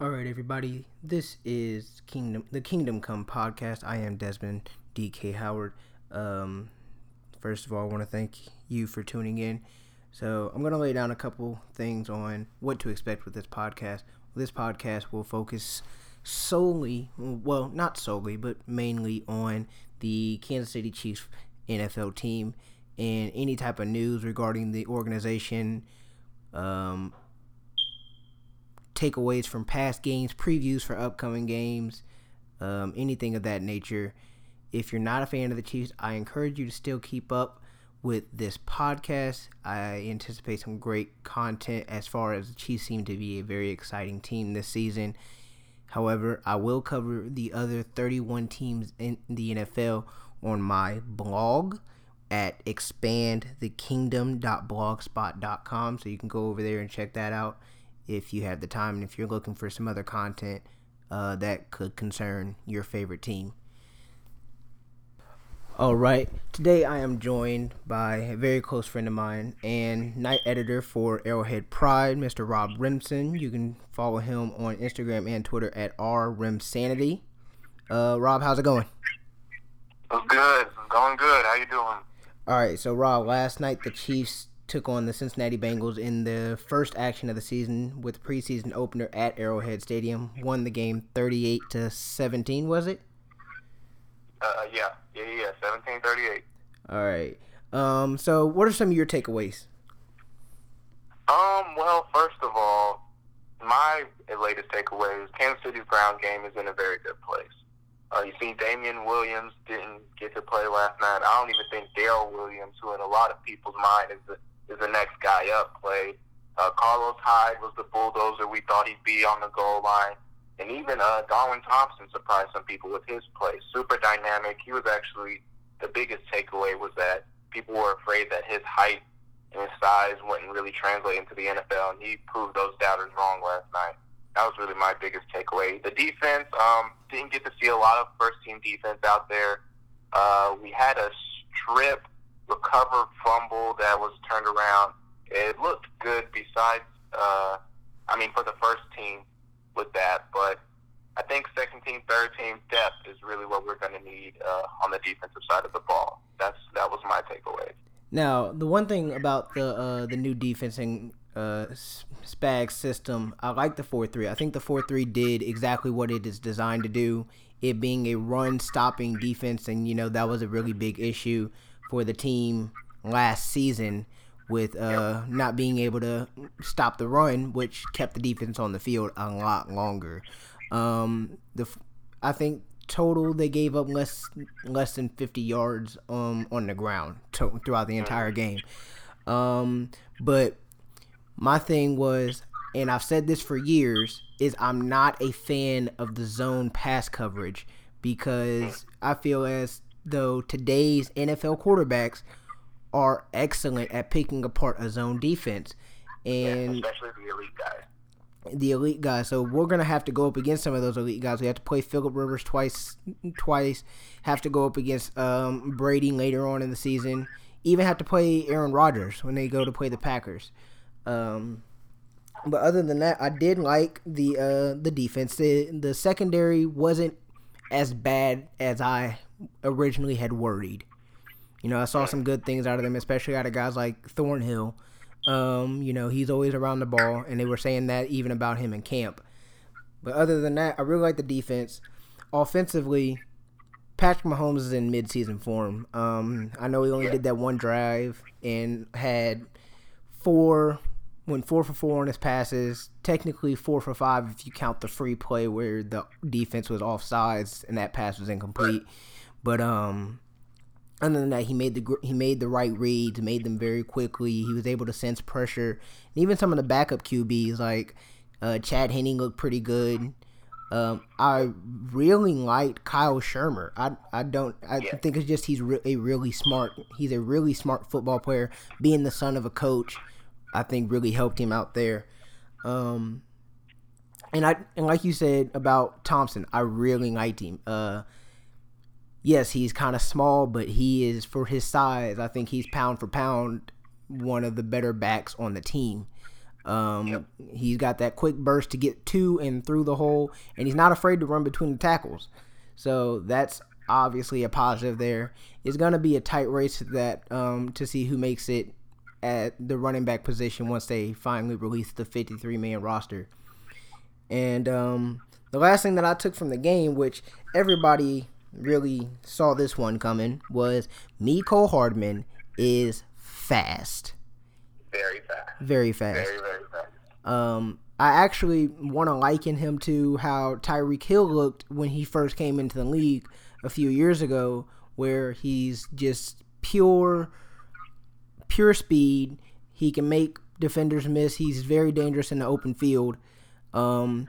All right, everybody. This is Kingdom, the Kingdom Come podcast. I am Desmond DK Howard. Um, first of all, I want to thank you for tuning in. So I'm going to lay down a couple things on what to expect with this podcast. This podcast will focus solely, well, not solely, but mainly on the Kansas City Chiefs NFL team and any type of news regarding the organization. Um, takeaways from past games, previews for upcoming games, um, anything of that nature. If you're not a fan of the Chiefs, I encourage you to still keep up with this podcast. I anticipate some great content as far as the Chiefs seem to be a very exciting team this season. However, I will cover the other 31 teams in the NFL on my blog at expandthekingdom.blogspot.com. So you can go over there and check that out if you have the time and if you're looking for some other content uh, that could concern your favorite team. All right, today I am joined by a very close friend of mine and night editor for Arrowhead Pride, Mr. Rob Rimpson. You can follow him on Instagram and Twitter at rrimpsanity. Uh, Rob, how's it going? It's good. Going good. How you doing? All right, so Rob, last night the Chiefs took on the Cincinnati Bengals in the first action of the season with preseason opener at Arrowhead Stadium. Won the game 38 to 17, was it? Uh, yeah, yeah, yeah, seventeen thirty-eight. All right. Um, so what are some of your takeaways? Um, well, first of all, my latest takeaway is Kansas City's ground game is in a very good place. Uh, you see, Damien Williams didn't get to play last night. I don't even think Darrel Williams, who in a lot of people's mind is the is the next guy up, played. Uh, Carlos Hyde was the bulldozer we thought he'd be on the goal line. And even uh, Darwin Thompson surprised some people with his play. Super dynamic. He was actually the biggest takeaway was that people were afraid that his height and his size wouldn't really translate into the NFL, and he proved those doubters wrong last night. That was really my biggest takeaway. The defense um, didn't get to see a lot of first team defense out there. Uh, we had a strip recovered fumble that was turned around. It looked good. Besides, uh, I mean, for the first team with that, but I think second team, third team depth is really what we're going to need uh, on the defensive side of the ball. That's that was my takeaway. Now, the one thing about the uh, the new defense uh, Spag system, I like the four three. I think the four three did exactly what it is designed to do. It being a run stopping defense, and you know that was a really big issue for the team last season with uh, not being able to stop the run, which kept the defense on the field a lot longer. Um, the I think total they gave up less less than 50 yards um, on the ground to, throughout the entire game. Um, but my thing was, and I've said this for years, is I'm not a fan of the zone pass coverage because I feel as though today's NFL quarterbacks are excellent at picking apart a zone defense. And yeah, especially the elite guys. The elite guys. So we're gonna have to go up against some of those elite guys. We have to play Philip Rivers twice twice, have to go up against um, Brady later on in the season. Even have to play Aaron Rodgers when they go to play the Packers. Um, but other than that, I did like the uh, the defense. The the secondary wasn't as bad as I originally had worried. You know, I saw some good things out of them, especially out of guys like Thornhill. Um, you know, he's always around the ball, and they were saying that even about him in camp. But other than that, I really like the defense. Offensively, Patrick Mahomes is in midseason form. Um, I know he only did that one drive and had four, went four for four on his passes. Technically four for five if you count the free play where the defense was offsides and that pass was incomplete. But um, other than that, he made the he made the right reads, made them very quickly. He was able to sense pressure. And even some of the backup QBs like uh, Chad Henne looked pretty good. Um, I really liked Kyle Shurmur. I I don't I yeah. think it's just he's re- a really smart. He's a really smart football player. Being the son of a coach, I think really helped him out there. Um, and I and like you said about Thompson, I really liked him. Uh, yes, he's kind of small, but he is for his size. I think he's pound for pound one of the better backs on the team. Um, yep. He's got that quick burst to get to and through the hole, and he's not afraid to run between the tackles. So that's obviously a positive there. It's going to be a tight race that um, to see who makes it at the running back position once they finally release the 53 man roster. And um, the last thing that I took from the game, which everybody really saw this one coming, was Mecole Hardman is fast. Very fast. Very fast. Very, very fast. Um, I actually want to liken him to how Tyreek Hill looked when he first came into the league a few years ago, where he's just pure, pure speed. He can make defenders miss. He's very dangerous in the open field. Um,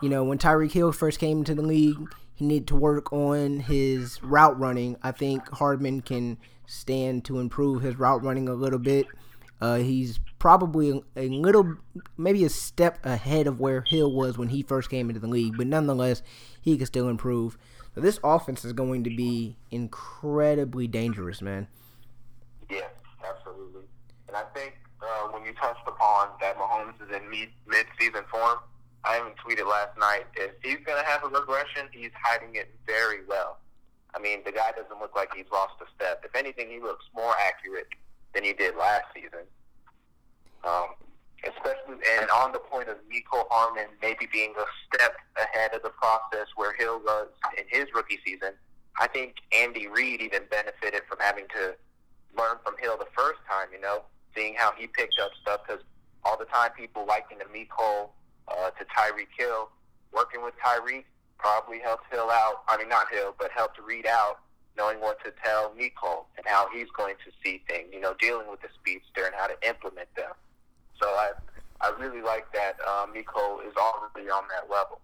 you know, when Tyreek Hill first came into the league, he needed to work on his route running. I think Hardman can stand to improve his route running a little bit. Uh, he's probably a little, maybe a step ahead of where Hill was when he first came into the league, but nonetheless, he can still improve. So this offense is going to be incredibly dangerous, man. Yeah, absolutely. And I think uh, when you touched upon that Mahomes is in mid mid-season form, I even tweeted last night if he's going to have a regression, he's hiding it very well. I mean, the guy doesn't look like he's lost a step. If anything, he looks more accurate than he did last season. Um, especially and on the point of Mecole Hardman maybe being a step ahead of the process where Hill was in his rookie season. I think Andy Reid even benefited from having to learn from Hill the first time. You know, seeing how he picked up stuff because all the time people liking the Mecole uh, to Tyreek Hill, working with Tyreek probably helped Hill out. I mean, not Hill, but helped Reid out, knowing what to tell Mecole and how he's going to see things. You know, dealing with the speedster and how to implement them. So I, I really like that uh, Mecole is already on that level.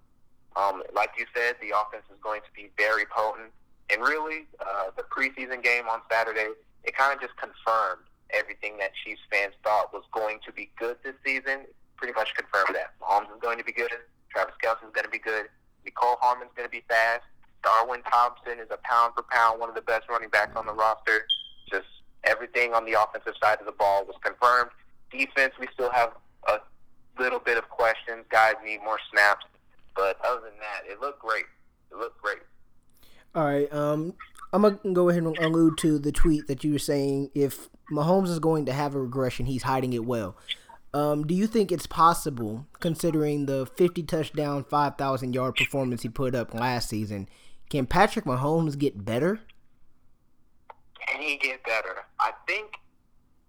Um, like you said, the offense is going to be very potent. And really, uh, the preseason game on Saturday, it kind of just confirmed everything that Chiefs fans thought was going to be good this season. Pretty much confirmed that. Mahomes is going to be good. Travis Kelce is going to be good. Mecole Hardman is going to be fast. Darwin Thompson is a pound for pound one of the best running backs on the roster. Just everything on the offensive side of the ball was confirmed. Defense, we still have a little bit of questions. Guys need more snaps, but other than that, it looked great. It looked great. All right. Um, I'm gonna go ahead and allude to the tweet that you were saying. If Mahomes is going to have a regression, he's hiding it well. Um, do you think it's possible, considering the 50 touchdown, 5,000 yard performance he put up last season? Can Patrick Mahomes get better? Can he get better? I think.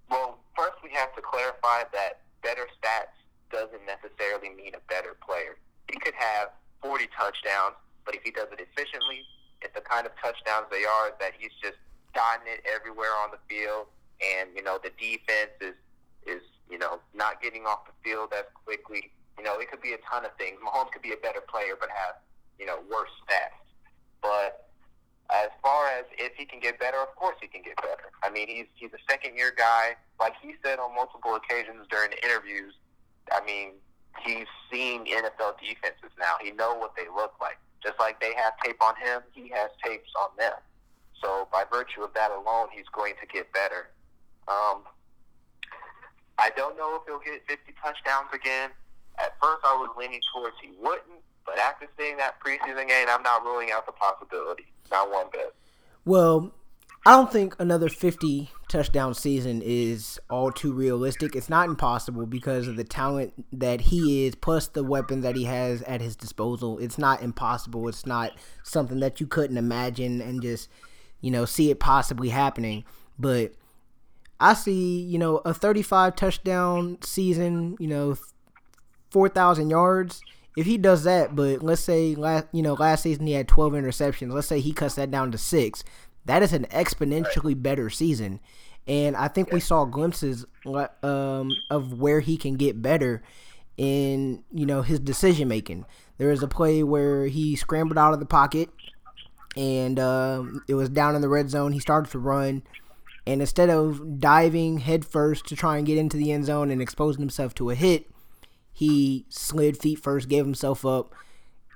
Well, first we have to clarify that better stats doesn't necessarily mean a better player. He could have 40 touchdowns, but if he does it efficiently, if the kind of touchdowns they are that he's just dotting it everywhere on the field, and you know the defense is is you know not getting off the field as quickly. You know, it could be a ton of things. Mahomes could be a better player, but have you know worse stats. But as far as if he can get better, of course he can get better. I mean, he's he's a second year guy. Like he said on multiple occasions during the interviews, I mean, he's seen NFL defenses now. He know what they look like. Just like they have tape on him, he has tapes on them. So by virtue of that alone, he's going to get better. Um, I don't know if he'll get 50 touchdowns again. At first, I was leaning towards he wouldn't, but after seeing that preseason game, I'm not ruling out the possibility. Not one bit. Well, I don't think another 50 touchdown season is all too realistic. It's not impossible because of the talent that he is, plus the weapons that he has at his disposal. It's not impossible. It's not something that you couldn't imagine and just, you know, see it possibly happening. But I see, you know, a 35 touchdown season, you know, 4,000 yards if he does that, but let's say last you know last season he had 12 interceptions. Let's say he cuts that down to six. That is an exponentially better season, and I think we saw glimpses um, of where he can get better in you know his decision making. There was a play where he scrambled out of the pocket, and um, it was down in the red zone. He started to run, and instead of diving headfirst to try and get into the end zone and exposing himself to a hit, he slid feet first, gave himself up,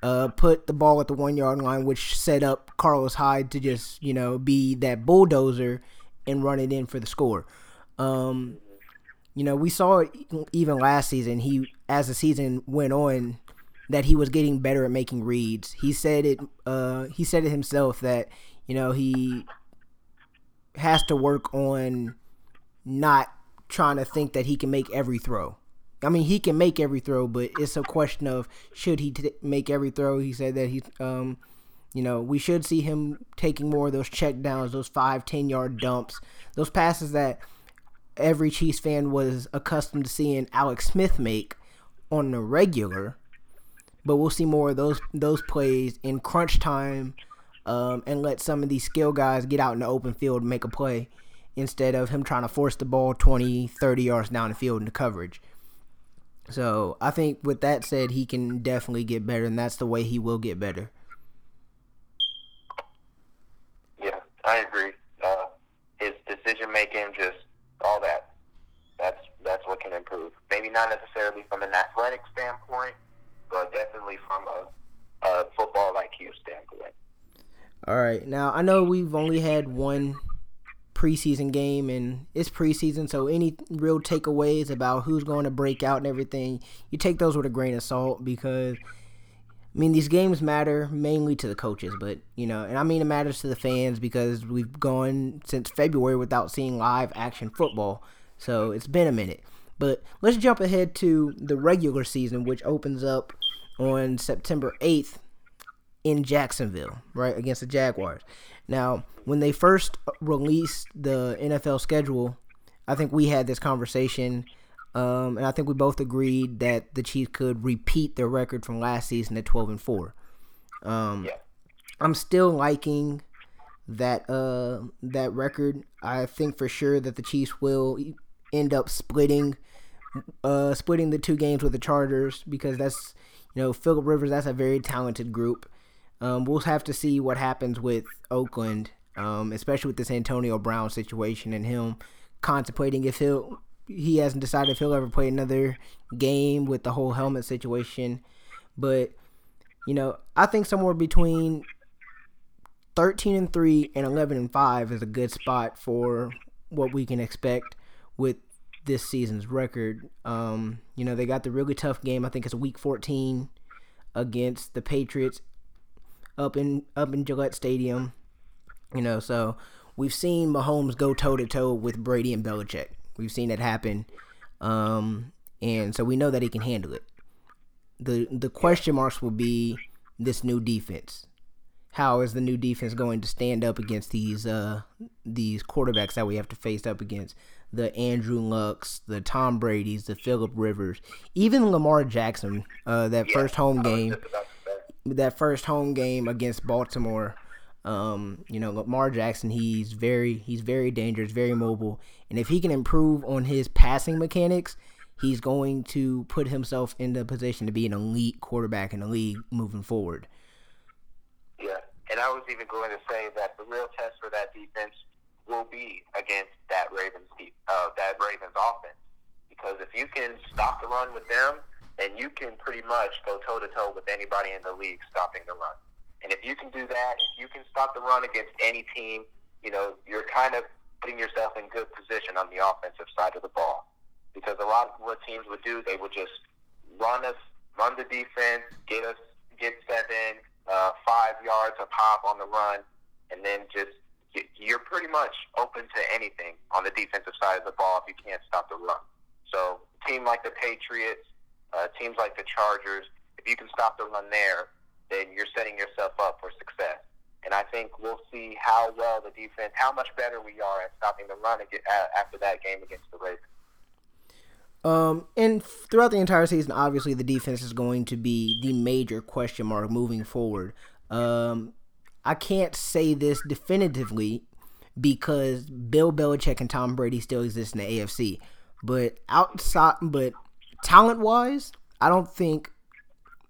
uh, put the ball at the one yard line, which set up Carlos Hyde to just you know be that bulldozer and run it in for the score. Um, you know, we saw it even last season. He, as the season went on, that he was getting better at making reads. He said it. Uh, he said it himself that you know he has to work on not trying to think that he can make every throw. I mean, he can make every throw, but it's a question of should he t- make every throw. He said that he, um, you know, we should see him taking more of those check downs, those five, ten yard dumps, those passes that every Chiefs fan was accustomed to seeing Alex Smith make on the regular. But we'll see more of those those plays in crunch time, um, and let some of these skill guys get out in the open field and make a play instead of him trying to force the ball 20, 30 yards down the field in the coverage. So I think with that said, he can definitely get better, and that's the way he will get better. Yeah, I agree. Uh, his decision making, just all that. That's that's what can improve. Maybe not necessarily from an athletic standpoint, but definitely from a, a football IQ standpoint. All right. Now I know we've only had one preseason game and it's preseason, so any real takeaways about who's going to break out and everything, you take those with a grain of salt because I mean these games matter mainly to the coaches, but you know, and I mean it matters to the fans because we've gone since February without seeing live action football. So it's been a minute. But let's jump ahead to the regular season, which opens up on September 8th in Jacksonville, right, against the Jaguars. Now, when they first released the NFL schedule, I think we had this conversation, um, and I think we both agreed that the Chiefs could repeat their record from last season at 12 and 4. Um, yeah. I'm still liking that uh, that record. I think for sure that the Chiefs will end up splitting uh, splitting the two games with the Chargers because that's you know Philip Rivers. That's a very talented group. Um, we'll have to see what happens with Oakland, um, especially with this Antonio Brown situation and him contemplating if he'll he hasn't decided if he'll ever play another game with the whole helmet situation. But you know, I think somewhere between 13 and 3 and 11 and 5 is a good spot for what we can expect with this season's record. Um, you know, they got the really tough game. I think it's week 14 against the Patriots up in up in Gillette Stadium. You know, so we've seen Mahomes go toe to toe with Brady and Belichick. We've seen it happen, um, and so we know that he can handle it. the The question marks will be this new defense. How is the new defense going to stand up against these uh, these quarterbacks that we have to face up against? The Andrew Lucks, the Tom Brady's, the Philip Rivers, even Lamar Jackson. Uh, that yeah, first home game that first home game against Baltimore, um, you know, Lamar Jackson, he's very he's very dangerous, very mobile, and if he can improve on his passing mechanics, he's going to put himself in the position to be an elite quarterback in the league moving forward. Yeah, and I was even going to say that the real test for that defense will be against that Ravens uh, that Ravens offense, because if you can stop the run with them and you can pretty much go toe to toe with anybody in the league stopping the run. And if you can do that, if you can stop the run against any team, you know, you're kind of putting yourself in good position on the offensive side of the ball. Because a lot of what teams would do, they would just run us, run the defense, get us, get seven, uh, five yards a pop on the run, and then just you're pretty much open to anything on the defensive side of the ball if you can't stop the run. So, a team like the Patriots, uh, teams like the Chargers, if you can stop the run there, then you're setting yourself up for success. And I think we'll see how well the defense, how much better we are at stopping the run after that game against the Ravens. Um, and throughout the entire season, obviously the defense is going to be the major question mark moving forward. Um, I can't say this definitively because Bill Belichick and Tom Brady still exist in the AFC, but outside, but talent wise, I don't think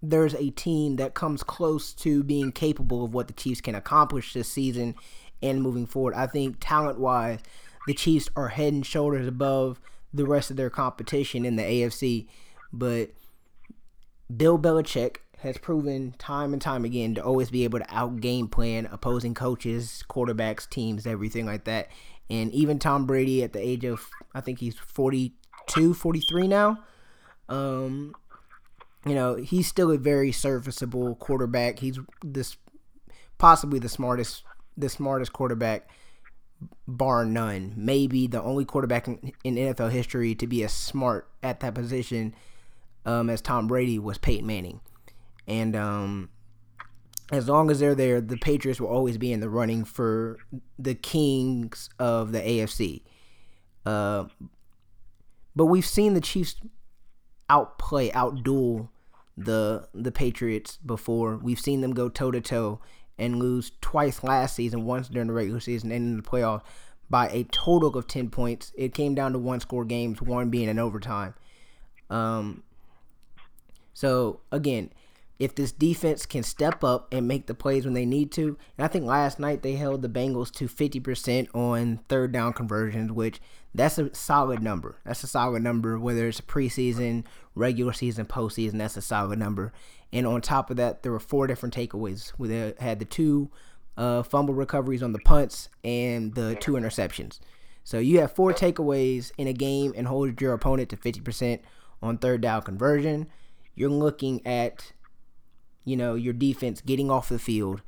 there's a team that comes close to being capable of what the Chiefs can accomplish this season and moving forward. I think talent wise, the Chiefs are head and shoulders above the rest of their competition in the AFC. But Bill Belichick has proven time and time again to always be able to out game plan opposing coaches, quarterbacks, teams, everything like that. And even Tom Brady at the age of I think he's 40 42, 43 now. Um, you know, he's still a very serviceable quarterback. He's this possibly the smartest the smartest quarterback bar none. Maybe the only quarterback in, in NFL history to be as smart at that position um, as Tom Brady was Peyton Manning. And um, as long as they're there, the Patriots will always be in the running for the kings of the AFC. Uh, but we've seen the Chiefs outplay, outduel the the Patriots before. We've seen them go toe to toe and lose twice last season, once during the regular season and in the playoffs by a total of 10 points. It came down to one score games, one being an overtime. Um, so, again, if this defense can step up and make the plays when they need to, and I think last night they held the Bengals to 50% on third down conversions, which that's a solid number. That's a solid number, whether it's preseason, regular season, postseason, that's a solid number. And on top of that, there were four different takeaways. We had the two uh, fumble recoveries on the punts and the two interceptions. So you have four takeaways in a game and hold your opponent to 50% on third down conversion. You're looking at, you know, your defense getting off the field,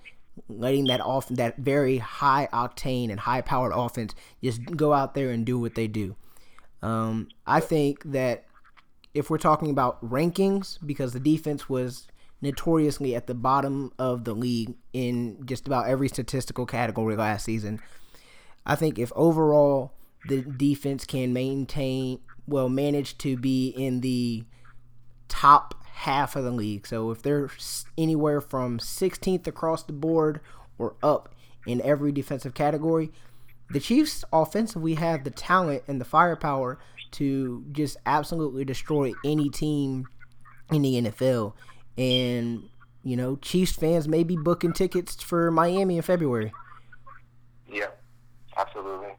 letting that off that very high octane and high powered offense just go out there and do what they do. Um, I think that if we're talking about rankings, because the defense was notoriously at the bottom of the league in just about every statistical category last season. I think if overall the defense can maintain, well, manage to be in the top half of the league. So if they're anywhere from 16th across the board or up in every defensive category, the Chiefs offensively have the talent and the firepower to just absolutely destroy any team in the NFL. And, you know, Chiefs fans may be booking tickets for Miami in February. Yeah, absolutely.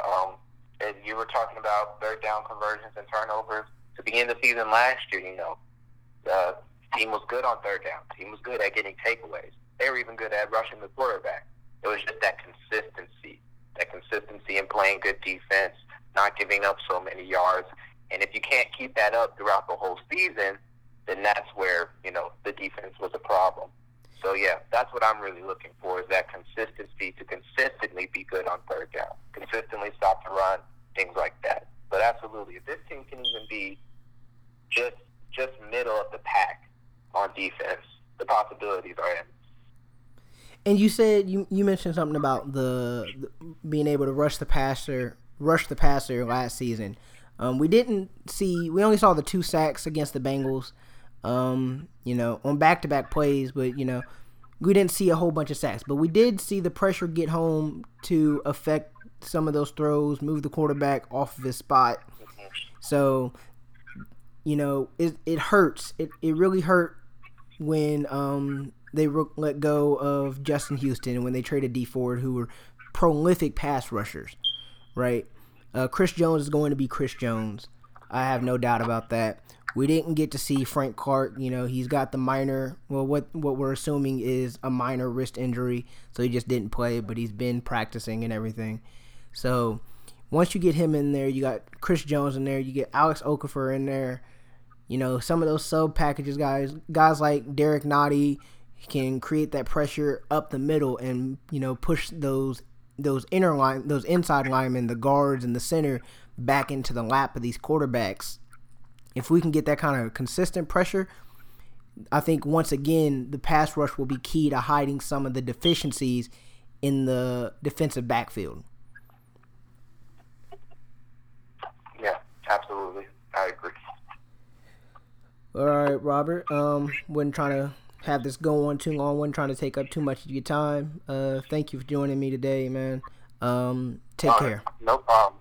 Um, and you were talking about third down conversions and turnovers. To begin the season last year, you know, the team was good on third down. Team was good at getting takeaways. They were even good at rushing the quarterback. It was just that consistency, that consistency in playing good defense, not giving up so many yards. And if you can't keep that up throughout the whole season, then that's where you know the defense was a problem. So yeah, that's what I'm really looking for is that consistency to consistently be good on third down, consistently stop the run, things like that. But absolutely, if this team can even be just just middle of the pack on defense, the possibilities are in. And you said you you mentioned something about the, the being able to rush the passer rush the passer last season. Um, we didn't see. We only saw the two sacks against the Bengals. Um, you know, on back to back plays, but you know, we didn't see a whole bunch of sacks. But we did see the pressure get home to affect some of those throws, move the quarterback off of his spot. So, you know, it it hurts. It it really hurt when um they re- let go of Justin Houston and when they traded Dee Ford, who were prolific pass rushers right? Uh, Chris Jones is going to be Chris Jones. I have no doubt about that. We didn't get to see Frank Clark. You know, he's got the minor. Well, what what we're assuming is a minor wrist injury, so he just didn't play. But he's been practicing and everything. So once you get him in there, you got Chris Jones in there. You get Alex Okafor in there. You know, some of those sub packages guys, guys like Derrick Nnadi, can create that pressure up the middle and you know push those those inner line, those inside linemen, the guards and the center back into the lap of these quarterbacks. If we can get that kind of consistent pressure, I think once again the pass rush will be key to hiding some of the deficiencies in the defensive backfield. Yeah, absolutely. I agree. All right, Robert. Um, wasn't trying to have this go on too long. wasn't trying to take up too much of your time. Uh, thank you for joining me today, man. Um, take All care. Right. No problem.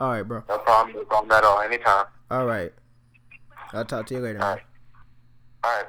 All right, bro. No problem. No problem at all. Anytime. All right. I'll talk to you later. All right. All right.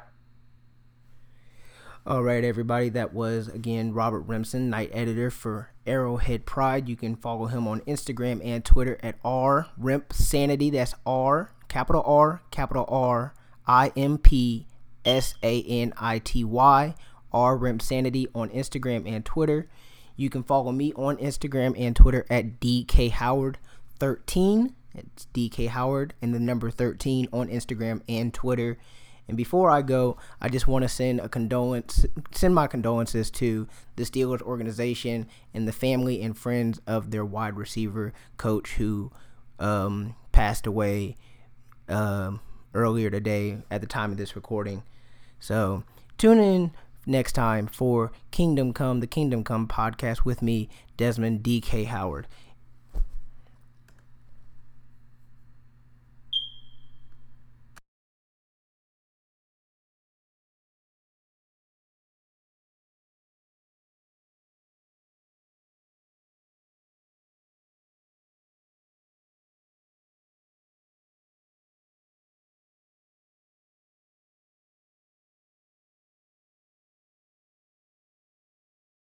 All right, everybody. That was again Robert Rimpson, night editor for Arrowhead Pride. You can follow him on Instagram and Twitter at R Remp Sanity. That's R capital R capital R I M P S A N I T Y, R Sanity on Instagram and Twitter. You can follow me on Instagram and Twitter at DK Howard 13 It's DK Howard and the number 13 on Instagram and Twitter. And before I go, I just want to send a condolence, send my condolences to the Steelers organization and the family and friends of their wide receiver coach who um, passed away um, earlier today at the time of this recording. So tune in next time for Kingdom Come, the Kingdom Come podcast with me, Desmond DK Howard.